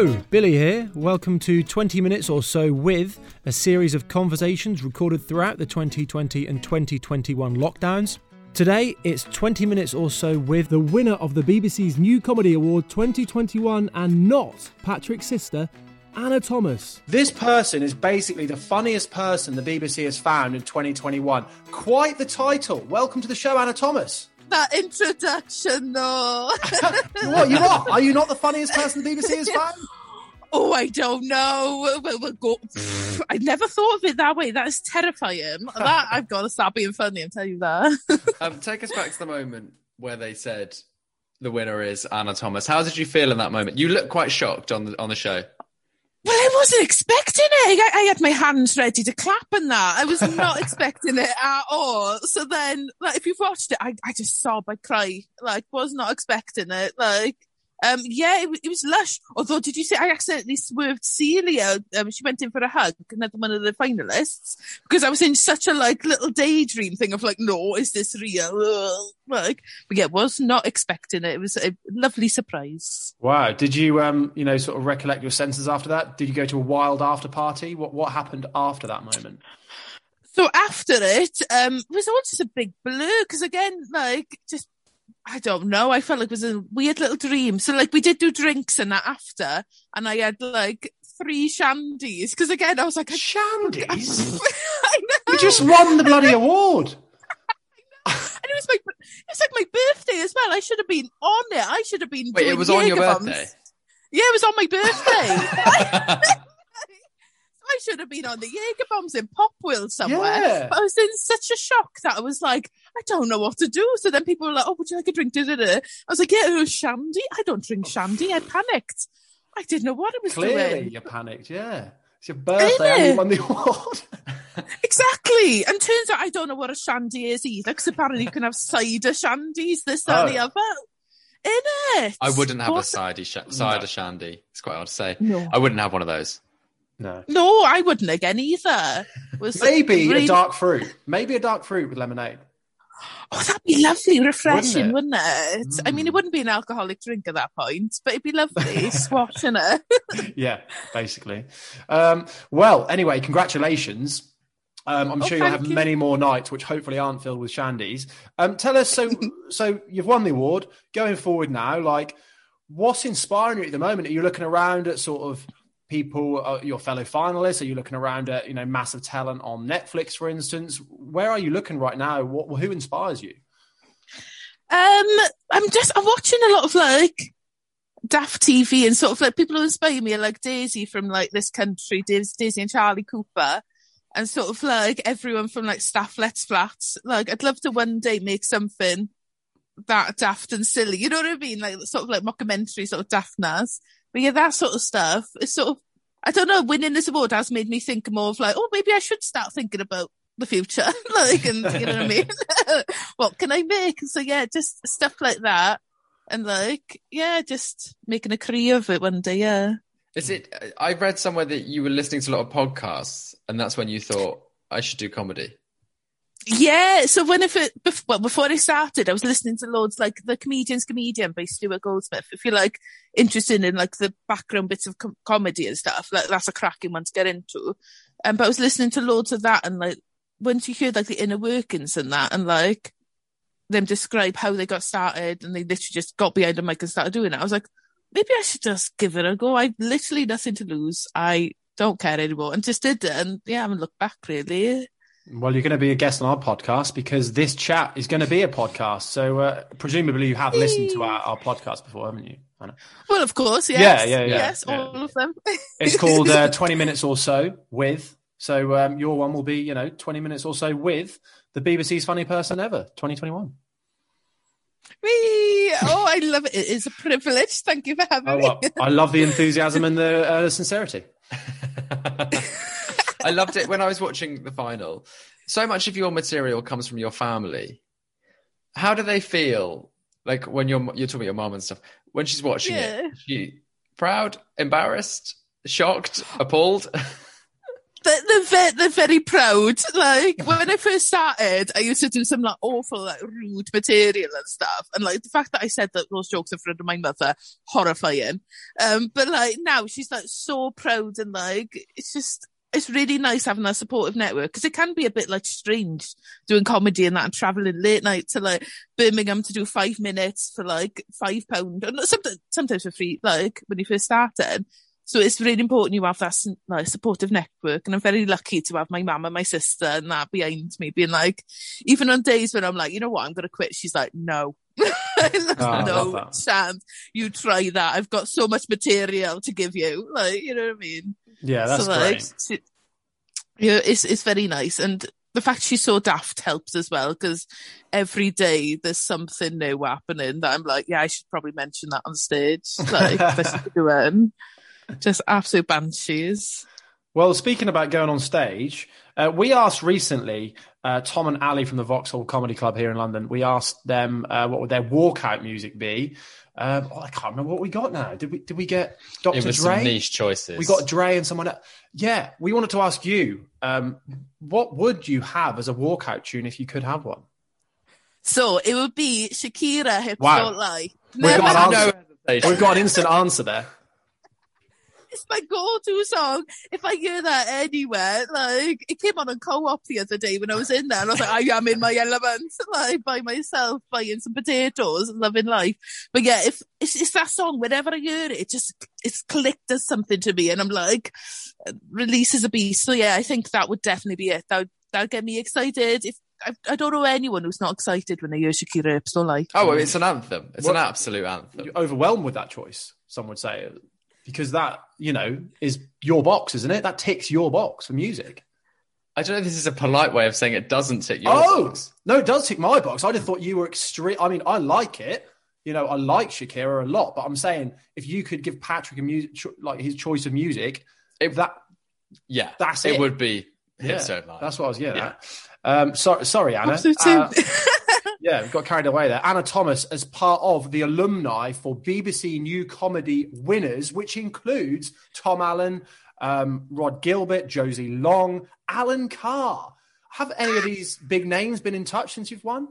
Hello, Billy here. Welcome to 20 Minutes or So with a series of conversations recorded throughout the 2020 and 2021 lockdowns. Today, it's 20 Minutes or So with the winner of the BBC's New Comedy Award 2021 and not Patrick's sister, Anna Thomas. This person is basically the funniest person the BBC has found in 2021. Quite the title. Welcome to the show, Anna Thomas. That introduction, though. what, you're not? Are you not the funniest person the BBC has found? Oh, I don't know. We'll, we'll go. I never thought of it that way. That is terrifying. That I've got to stop being funny. and tell you that. um, take us back to the moment where they said the winner is Anna Thomas. How did you feel in that moment? You look quite shocked on the on the show. Well, I wasn't expecting it. I, I, had my hands ready to clap and that. I was not expecting it at all. So then, like, if you've watched it, I, I just sob, I cry. Like, was not expecting it. Like, um, yeah, it, it, was lush. Although, did you say I accidentally swerved Celia? Um, she went in for a hug, another one of the finalists, because I was in such a like little daydream thing of like, no, is this real? Like, but yeah, was not expecting it. It was a lovely surprise. Wow. Did you, um, you know, sort of recollect your senses after that? Did you go to a wild after party? What What happened after that moment? So after it, um, it was all just a big blur because again, like just I don't know. I felt like it was a weird little dream. So like we did do drinks and that after, and I had like three shandies because again I was like shandies. I know. You just won the bloody award. and it was my it's like my birthday as well. I should have been on it. I should have been. Wait, it was on your birthday. Yeah, it was on my birthday. I should have been on the Jaeger bombs in Popwell somewhere. Yeah. But I was in such a shock that I was like, I don't know what to do. So then people were like, Oh, would you like a drink? Da-da-da. I was like, Yeah, it was shandy. I don't drink oh, shandy. I panicked. I didn't know what it was Clearly, doing. you panicked, yeah. It's your birthday and you won the award. exactly. And turns out I don't know what a shandy is either, because apparently you can have cider shandies, this, that, oh. and the oh. other. In it. I wouldn't have what? a cider, sh- cider no. shandy. It's quite hard to say. No. I wouldn't have one of those. No. No, I wouldn't again either. Maybe really... a dark fruit. Maybe a dark fruit with lemonade. Oh, that'd be lovely, refreshing, wouldn't it? Wouldn't it? Mm. I mean, it wouldn't be an alcoholic drink at that point, but it'd be lovely, squashing it. yeah, basically. Um, well, anyway, congratulations. Um, I'm oh, sure you'll have you. many more nights, which hopefully aren't filled with shandies. Um, tell us, so so you've won the award. Going forward now, like, what's inspiring you at the moment? Are you looking around at sort of people, uh, your fellow finalists? Are you looking around at you know massive talent on Netflix, for instance? Where are you looking right now? What who inspires you? Um, I'm just I'm watching a lot of like daft TV and sort of like people who inspire me are like Daisy from like this country, Daisy and Charlie Cooper, and sort of like everyone from like Stath Lets Flats. Like I'd love to one day make something that daft and silly. You know what I mean? Like sort of like mockumentary sort of daftness. But yeah, that sort of stuff It's sort of, I don't know, winning this award has made me think more of like, oh, maybe I should start thinking about the future. like, and you know what I mean? what can I make? So yeah, just stuff like that. And like, yeah, just making a career of it one day. Yeah. Is it, I read somewhere that you were listening to a lot of podcasts and that's when you thought I should do comedy. Yeah, so when if it well before I started, I was listening to loads like the comedian's comedian by Stuart Goldsmith. If you're like interested in like the background bits of com- comedy and stuff, like that's a cracking one to get into. Um, but I was listening to loads of that, and like once you hear like the inner workings and that, and like them describe how they got started, and they literally just got behind the mic and started doing it. I was like, maybe I should just give it a go. I've literally nothing to lose. I don't care anymore, and just did it. And yeah, I haven't looked back really. Well, you're going to be a guest on our podcast because this chat is going to be a podcast. So, uh, presumably, you have listened to our, our podcast before, haven't you? Well, of course, yes. Yeah, yeah, yeah. Yes, yeah. all of them. it's called uh, 20 Minutes or So with. So, um, your one will be, you know, 20 minutes or so with the BBC's Funny Person Ever 2021. Me. Oh, I love it. It is a privilege. Thank you for having oh, well, me. I love the enthusiasm and the uh, sincerity. I loved it when I was watching the final. So much of your material comes from your family. How do they feel? Like when you're you're talking about your mom and stuff. When she's watching yeah. it, she proud, embarrassed, shocked, appalled. they're, very, they're very proud. Like when I first started, I used to do some like awful, like rude material and stuff. And like the fact that I said that those jokes in front of my mother, horrifying. Um, but like now she's like so proud and like it's just it's really nice having that supportive network because it can be a bit like strange doing comedy and that and traveling late night to like Birmingham to do five minutes for like five pound sometimes sometimes for free like when you first started. So it's really important you have that like supportive network, and I'm very lucky to have my mum and my sister and that behind me, being like, even on days when I'm like, you know what, I'm gonna quit. She's like, no, oh, no chance. You try that. I've got so much material to give you. Like, you know what I mean? Yeah, that's so, like, great. She, yeah, it's it's very nice, and the fact she's so daft helps as well because every day there's something new happening that I'm like, yeah, I should probably mention that on stage. Like. Just absolute banshees. Well, speaking about going on stage, uh, we asked recently uh, Tom and Ali from the Vauxhall Comedy Club here in London. We asked them uh, what would their walkout music be. Uh, oh, I can't remember what we got now. Did we? Did we get Dr. It was Dre? Some niche choices. We got Dre and someone else. Yeah, we wanted to ask you, um, what would you have as a walkout tune if you could have one? So it would be Shakira. Hips wow. Don't Lie. We've got, an We've got an instant answer there it's my go-to song. If I hear that anywhere, like it came on a co-op the other day when I was in there, and I was like, I am in my element, like by myself, buying some potatoes loving life. But yeah, if it's, it's that song, whenever I hear it, it just it's clicked as something to me, and I'm like, releases a beast. So yeah, I think that would definitely be it. That would that get me excited. If I, I, don't know anyone who's not excited when they hear Shakira Hips Don't Lie. Oh, well, it's an anthem. It's an absolute anthem. You're overwhelmed with that choice. Some would say because that you know is your box, isn't it? That ticks your box for music. I don't know if this is a polite way of saying it doesn't tick your oh, box. No, it does tick my box. I just thought you were extreme. I mean, I like it. You know, I like Shakira a lot, but I'm saying if you could give Patrick a music like his choice of music, if that, yeah, that's it. It would be yeah, so That's what I was getting yeah. at. Um, so, sorry, Anna. Uh, yeah, got carried away there. Anna Thomas as part of the alumni for BBC New Comedy winners, which includes Tom Allen, um, Rhod Gilbert, Josie Long, Alan Carr. Have any of these big names been in touch since you've won?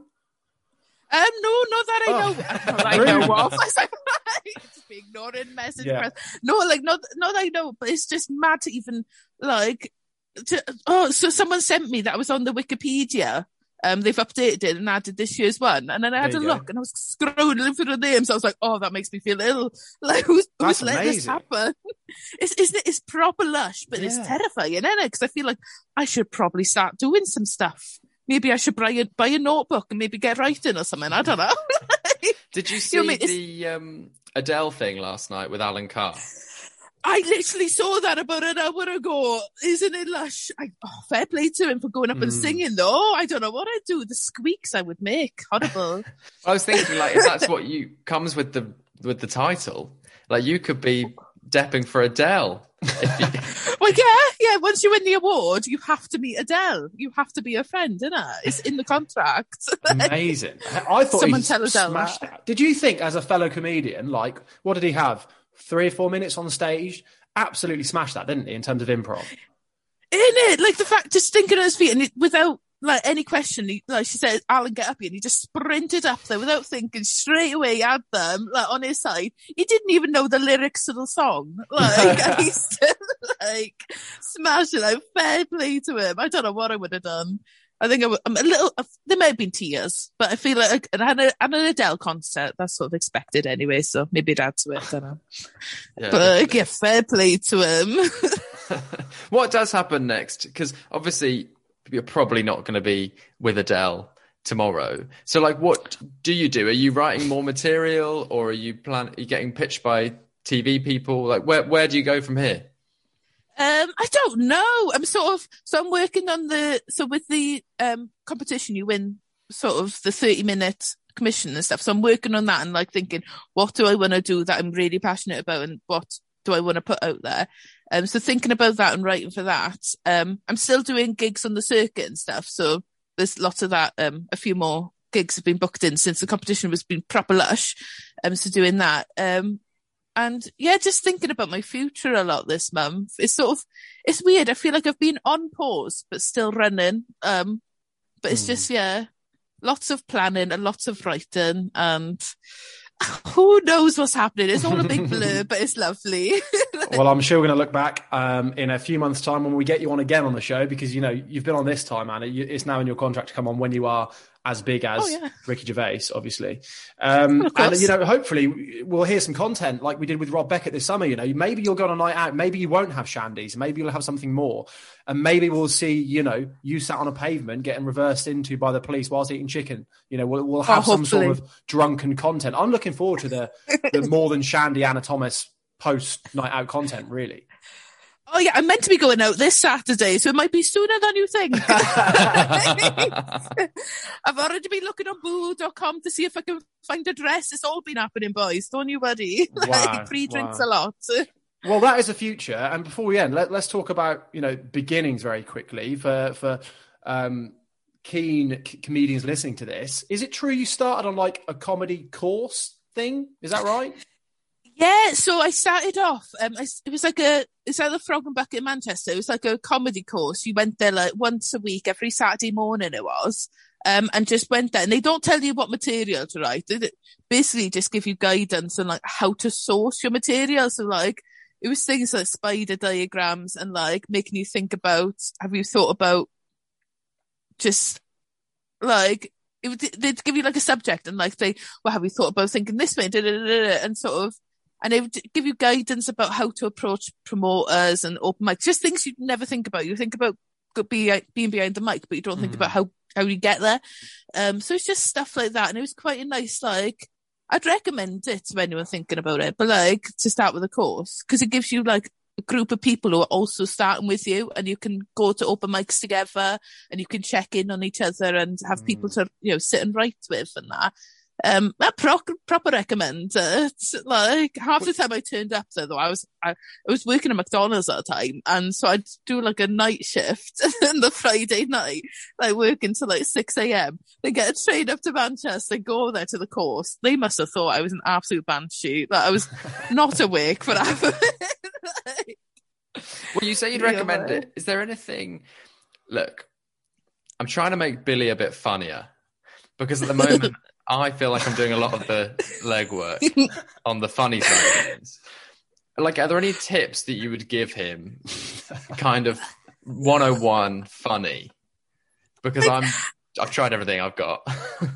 Um, no, not that I know. Oh. I know of. be ignoring message. Yeah. No, like not not that I know, but it's just mad to even like. To, oh, so someone sent me that was on the Wikipedia um, they've updated it and added this year's one. And then I had a look and I was scrolling through the names. I was like, oh, that makes me feel ill. Like, who's, who's let this happen? It's, isn't it? It's proper lush, but yeah. it's terrifying, isn't it? Because I feel like I should probably start doing some stuff. Maybe I should buy a, buy a notebook and maybe get writing or something. I don't know. Did you see you know I mean? the um, Adele thing last night with Alan Carr? I literally saw that about an hour ago. Isn't it lush? I, oh, fair play to him for going up mm. and hmm. singing though. I don't know what I'd do. The squeaks I would make. Horrible. I was thinking like, if that's what you comes with the, with the title, like you could be depping for Adele. You... well, yeah, yeah. Once you win the award, you have to meet Adele. You have to be a friend, isn't it? It's in the contract. Amazing. I thought someone tell Adele that. that. Did you think, as a fellow comedian, like, what did he have? Three or four minutes on stage. Absolutely smashed that, didn't he, in terms of improv? In it, like the fact just thinking on his feet and without like any question, he, like she said, Alan, get up here, and he just sprinted up there without thinking, straight away had them like on his side. He didn't even know the lyrics of the song, like, he's still like smashing. Like, fair play to him. I don't know what I would have done. I think I am a little. Uh, there may have been tears, but I feel like an, an, an Adele concert that's sort of expected anyway. So maybe add to it. I don't know. yeah, but yeah, fair play to him. what does happen next? Because obviously you're probably not going to be with Adele tomorrow. So like, what do you do? Are you writing more material, or are you plan? Are you getting pitched by TV people? Like, where where do you go from here? Um, I don't know. I'm sort of so I'm working on the so with the um competition you win sort of the 30 minute commission and stuff. So I'm working on that and like thinking, what do I want to do that I'm really passionate about and what do I want to put out there? Um, so thinking about that and writing for that. Um, I'm still doing gigs on the circuit and stuff. So there's lots of that. Um, a few more gigs have been booked in since the competition was been proper lush. Um, so doing that. Um, and yeah, just thinking about my future a lot this month. It's sort of, it's weird. I feel like I've been on pause, but still running. Um, but it's Hmm. just, yeah, lots of planning and lots of writing and who knows what's happening. It's all a big blur, but it's lovely. well, I'm sure we're going to look back um, in a few months' time when we get you on again on the show because you know you've been on this time, Anna. You, it's now in your contract to come on when you are as big as Oh, yeah. Ricky Gervais, obviously. Um, and you know, hopefully we'll hear some content like we did with Rob Beckett this summer. You know, maybe you'll go on a night out, maybe you won't have shandies, maybe you'll have something more, and maybe we'll see you know you sat on a pavement getting reversed into by the police whilst eating chicken. You know, we'll, we'll have some sort Oh, of drunken content. I'm looking forward to the the more than shandy Anna Thomas post night out content. Really. Oh yeah, I'm meant to be going out this Saturday, so it might be sooner than you think. I've already been looking on boo.com to see if I can find a dress. It's all been happening, boys. Don't you worry. Wow, Free drinks wow. a lot. Well, that is the future. And before we end, let, let's talk about you know beginnings very quickly for for um, keen c- comedians listening to this. Is it true you started on like a comedy course thing? Is that right? Yeah, so I started off. Um, I, it was like a it's like the Frog and Bucket in Manchester. It was like a comedy course. You went there like once a week, every Saturday morning. It was, um, and just went there. And they don't tell you what material to write. They basically just give you guidance on like how to source your material. So like it was things like spider diagrams and like making you think about. Have you thought about just like it would, they'd give you like a subject and like they, well, have you thought about thinking this way? And sort of, and they would give you guidance about how to approach promoters and open mics, just things you'd never think about. You think about be, being behind the mic, but you don't think Mm. about how, how you get there. Um, so it's just stuff like that. And it was quite a nice, like, I'd recommend it to anyone thinking about it, but like to start with a course because it gives you like a group of people who are also starting with you and you can go to open mics together and you can check in on each other and have people to, you know, sit and write with and that. Um, I pro- proper recommend it. Like half the time I turned up there though, I was, I, I was working at McDonald's at the time. And so I'd do like a night shift on the Friday night, like work until like 6 a.m. They get a train up to Manchester, go there to the course. They must have thought I was an absolute banshee, that I was not awake for that. Well, you say you'd recommend but- it. Is there anything? Look, I'm trying to make Billy a bit funnier because at the moment I feel like I'm doing a lot of the legwork on the funny side of things. Like, are there any tips that you would give him, kind of 101 funny? Because I'm, I've tried everything I've got. I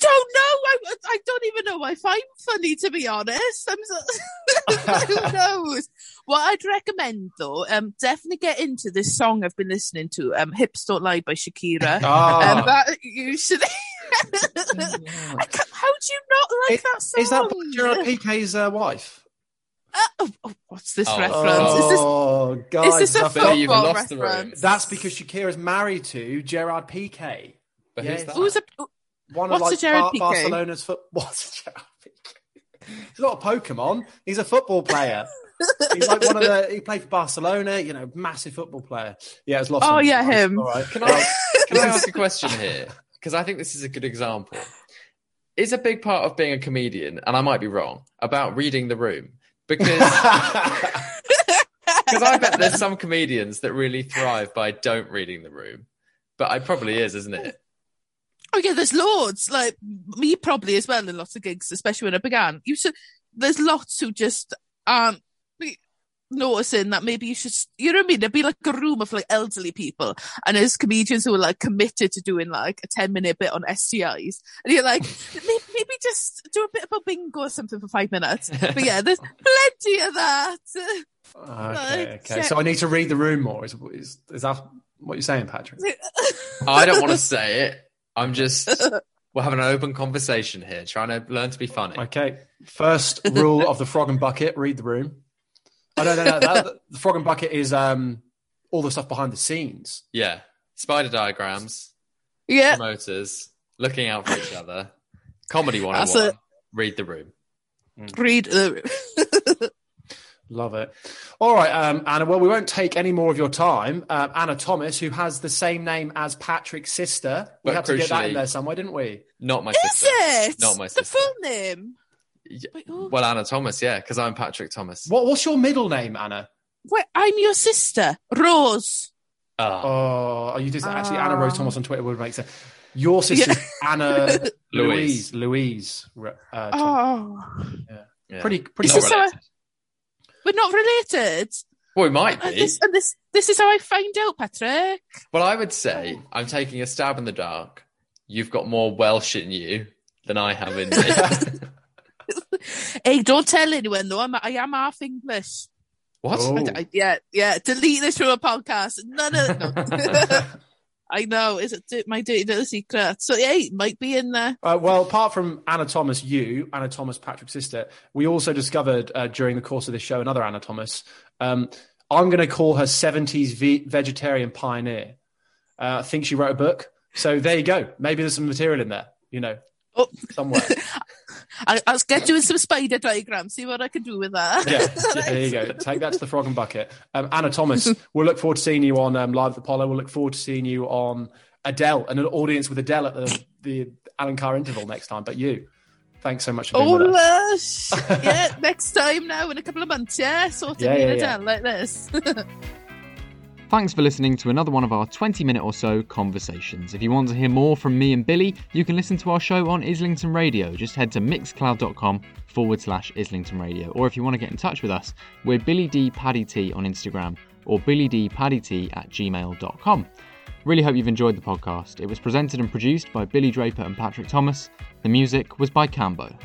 don't know. I, I don't even know if I'm funny, to be honest. I'm so, who knows? What I'd recommend, though, um, definitely get into this song I've been listening to, um, "Hips Don't Lie" by Shakira. Ah, Um, that usually. I how do you not like Is- that song? is that Gerard Piqué's uh, wife? Uh, oh, oh, what's this Oh. reference? Is this Oh, guys, this a that's- Billy, you've football lost the reference? that's because Shakira's married to Gerard Piqué. But Yes. who's that? Who's a, One What's of a like Gerard Bar- Piqué? Barcelona's foot. What's a Gerard Piqué? He's not a Pokemon. He's a football player. He's like one of the. He played for Barcelona. You know, massive football player. Yeah, it's lost. Oh, yeah, him. All right. Can I, can I ask a question here? Because I think this is a good example. Is a big part of being a comedian, and I might be wrong, about reading the room? Because because I bet there's some comedians that really thrive by don't reading the room. But it probably is, isn't it? Oh yeah, there's loads. Like me, probably as well in lots of gigs, especially when I began. You should. There's lots who just aren't noticing that maybe you should. You know what I mean? There'd be like a room of like elderly people, and there's comedians who are like committed to doing like a ten minute bit on STIs, and you're like, maybe, maybe just do a bit of a bingo or something for five minutes. But yeah, there's plenty of that. okay, okay. Like, So I need to read the room more. Is is, is that what you're saying, Patrick? I don't want to say it. I'm just we're having an open conversation here, trying to learn to be funny. Okay. First rule of the frog and bucket: read the room. Oh no, no, no. That, the frog and bucket is um all the stuff behind the scenes. Yeah, spider diagrams, Yeah, promoters, looking out for each other, comedy one That's 101. it. Read the room. read. Uh, Love it. All right, um, Anna. Well, we won't take any more of your time. Um, Anna Thomas, who has the same name as Patrick's sister, we But had to get that in there somewhere, didn't we? Not my is sister. it? Not my sister. The full name. Wait. Well, Anna Thomas, yeah, because I'm Patrick Thomas. What, what's your middle name, Anna? Wait, I'm your sister, Rose. Ah, Oh, you just actually Anna Ah. Rose Thomas on Twitter would make sense. Your sister Anna Louise. Louise. Louise. Uh, Oh, yeah. Pretty pretty Is Not this good. related. we're not related. Well, we might And be. this, and this, this is how I find out, Patrick. Well, I would say I'm taking a stab in the dark. You've got more Welsh in you than I have in me. Hey, don't tell anyone though. I'm, I am half English. what? Oh. I, I- yeah, yeah. Delete this from a podcast. None of no. I know. Is it di- my dirty little secret? So yeah, it might be in there. Uh, well, apart from Anna Thomas, you, Anna Thomas, Patrick's sister, we also discovered uh, during the course of this show another Anna Thomas. Um, I'm going to call her 70s ve- vegetarian pioneer. Uh, I think she wrote a book. So there you go. Maybe there's some material in there, you know, Oh. somewhere. I, I'll get doing some spider diagrams. See what I can do with that. yeah, there you go. Take that to the frog and bucket. Um, Anna Thomas, we'll look forward to seeing you on um, Live at Apollo. We'll look forward to seeing you on Adele and an audience with Adele at the, the Alan Carr interval next time. But you, thanks so much for being Oh, with us. lush. yeah, next time now in a couple of months. Yeah, Yeah, me yeah, yeah. Adele like this. Thanks for listening to another one of our 20 minute or so conversations. If you want to hear more from me and Billy, you can listen to our show on Islington Radio. Just head to mixcloud.com forward slash Islington Radio. Or if you want to get in touch with us, we're Billy D Paddy T on Instagram or Billy D Paddy T at gmail.com. Really hope you've enjoyed the podcast. It was presented and produced by Billy Draper and Patrick Thomas. The music was by Cambo.